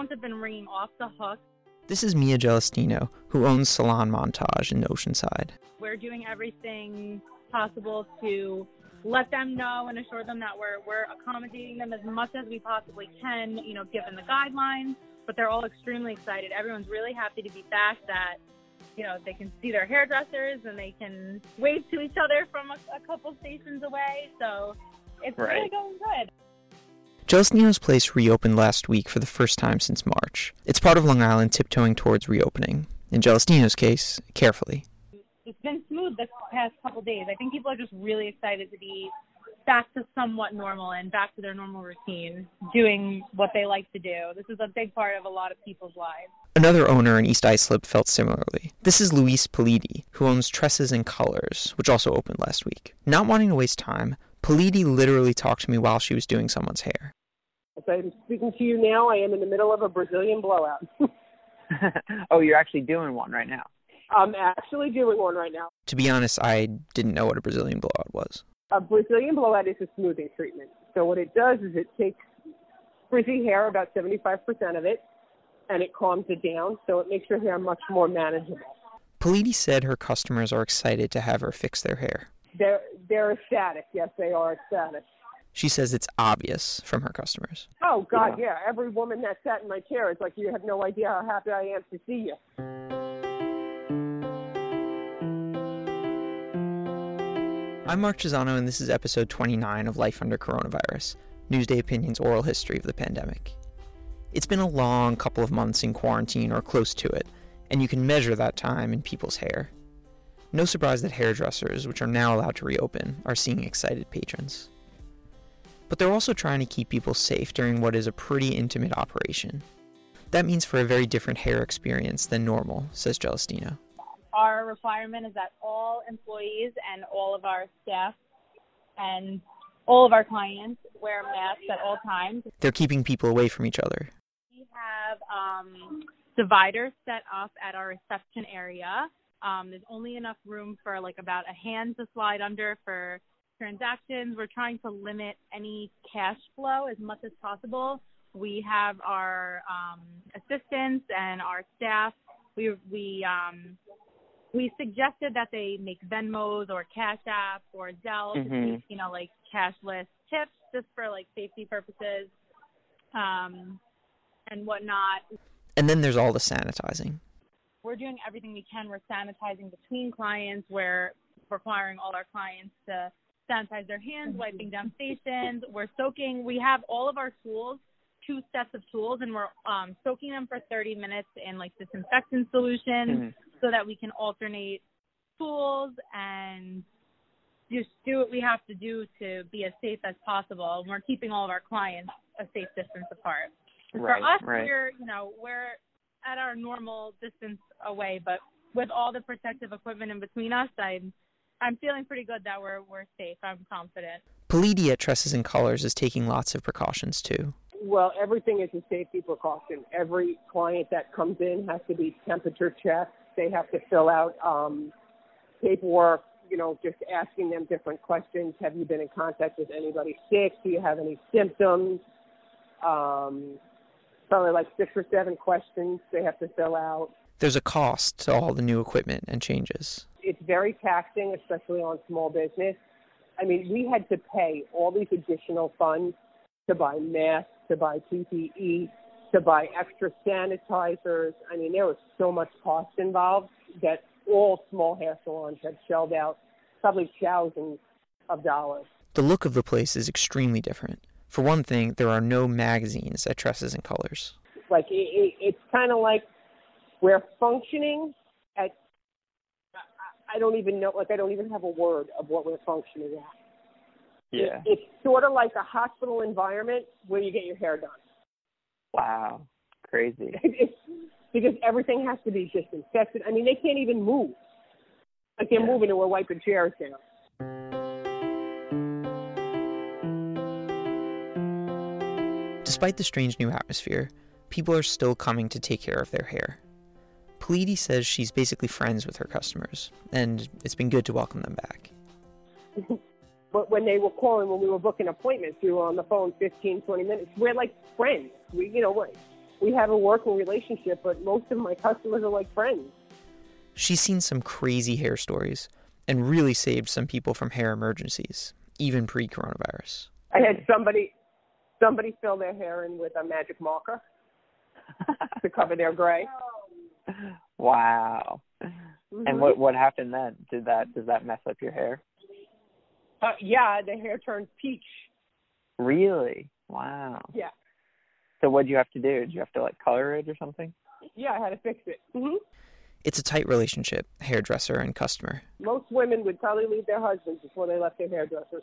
phones have been ringing off the hook. This is Mia Gelastino, who owns Salon Montage in Oceanside. We're doing everything possible to let them know and assure them that we're we're accommodating them as much as we possibly can, you know, given the guidelines. But they're all extremely excited. Everyone's really happy to be back. That you know they can see their hairdressers and they can wave to each other from a, a couple stations away. So it's Right. really going good. Gelastino's place reopened last week for the first time since March. It's part of Long Island tiptoeing towards reopening. In Gelastino's case, carefully. It's been smooth this past couple days. I think people are just really excited to be back to somewhat normal and back to their normal routine, doing what they like to do. This is a big part of a lot of people's lives. Another owner in East Islip felt similarly. This is Louise Politi, who owns Tresses and Colors, which also opened last week. Not wanting to waste time, Politi literally talked to me while she was doing someone's hair. As I'm speaking to you now, I am in the middle of a Brazilian blowout. oh, you're actually doing one right now. I'm actually doing one right now. To be honest, I didn't know what a Brazilian blowout was. A Brazilian blowout is a smoothing treatment. So what it does is it takes frizzy hair, about 75% of it, and it calms it down. So it makes your hair much more manageable. Politi said her customers are excited to have her fix their hair. They're they're ecstatic. Yes, they are ecstatic. She says it's obvious from her customers. Oh God, yeah. Every woman that sat in my chair is like, you have no idea how happy I am to see you. I'm Mark Chiusano, and this is episode 29 of Life Under Coronavirus Newsday Opinion's oral history of the pandemic. It's been a long couple of months in quarantine or close to it, and you can measure that time in people's hair. No surprise that hairdressers, which are now allowed to reopen, are seeing excited patrons. But they're also trying to keep people safe during what is a pretty intimate operation. That means for a very different hair experience than normal, says Gelastino. Our requirement is that all employees and all of our staff and all of our clients wear masks at all times. They're keeping people away from each other. We have um, dividers set up at our reception area. Um, there's only enough room for like about a hand to slide under for transactions. We're trying to limit any cash flow as much as possible. We have our um, assistants and our staff. We we um, we suggested that they make Venmos or Cash App or Zelle to Mhm. take, you know, like cashless tips just for like safety purposes um, and whatnot. And then there's all the sanitizing. We're doing everything we can. We're sanitizing between clients. We're requiring all our clients to sanitize their hands, wiping down stations. We're soaking. We have all of our tools, two sets of tools, and we're um, soaking them for 30 minutes in like disinfectant solution Mhm. so that we can alternate tools and just do what we have to do to be as safe as possible. And we're keeping all of our clients a safe distance apart. Right, For us, right. we're you know we're at our normal distance away, but with all the protective equipment in between us, I'm I'm feeling pretty good that we're we're safe. I'm confident. Politi at Tresses and Colors is taking lots of precautions too. Well, everything is a safety precaution. Every client that comes in has to be temperature checked. They have to fill out um, paperwork, you know, just asking them different questions. Have you been in contact with anybody sick? Do you have any symptoms? Um, probably like six or seven questions they have to fill out. There's a cost to all the new equipment and changes. It's very taxing, especially on small business. I mean, we had to pay all these additional funds to buy masks, to buy PPE, to buy extra sanitizers. I mean, there was so much cost involved that all small hair salons had shelled out probably thousands of dollars. The look of the place is extremely different. For one thing, there are no magazines at Tresses and Colors. Like it, it, it's kind of like we're functioning at. I- I don't even know. Like I don't even have a word of what we're functioning at. Yeah. It's sort of like a hospital environment where you get your hair done. Wow. Crazy. It's, because everything has to be disinfected. I mean, they can't even move. Like they're Yeah. moving and we're wiping chairs down. Despite the strange new atmosphere, people are still coming to take care of their hair. Politi says she's basically friends with her customers, and it's been good to welcome them back. But when they were calling, when we were booking appointments, we were on the phone 15, 20 minutes. We're like friends. We, you know, we're, we have a working relationship, but most of my customers are like friends. She's seen some crazy hair stories and really saved some people from hair emergencies, even pre coronavirus. I had somebody somebody fill their hair in with a magic marker to cover their gray. Wow. Mhm. And what what happened then? Did that does that mess up your hair? Uh, yeah, the hair turned peach. Really? Wow. Yeah, So what do you have to do? Did you have to like color it or something? yeah, I had to fix it. hmm It's a tight relationship, hairdresser and customer. Most women would probably leave their husbands before they left their hairdressers.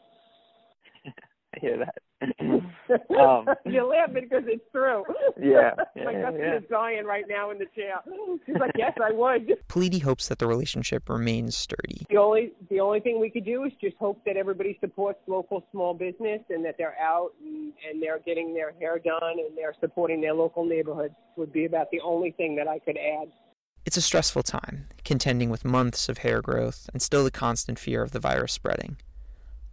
I hear that. um, You're laughing because it's true. Yeah, yeah, My yeah, customer yeah. is dying right now in the chair. She's like, "Yes, I would." Politi hopes that the relationship remains sturdy. The only the only thing we could do is just hope that everybody supports local small business and that they're out and, and they're getting their hair done and they're supporting their local neighborhoods. Would be about the only thing that I could add. It's a stressful time, contending with months of hair growth and still the constant fear of the virus spreading.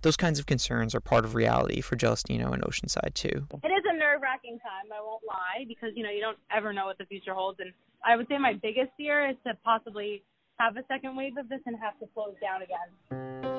Those kinds of concerns are part of reality for Gelastino and Oceanside, too. It is a nerve wracking time, I won't lie, because you know, you don't ever know what the future holds and I would say my biggest fear is to possibly have a second wave of this and have to close down again.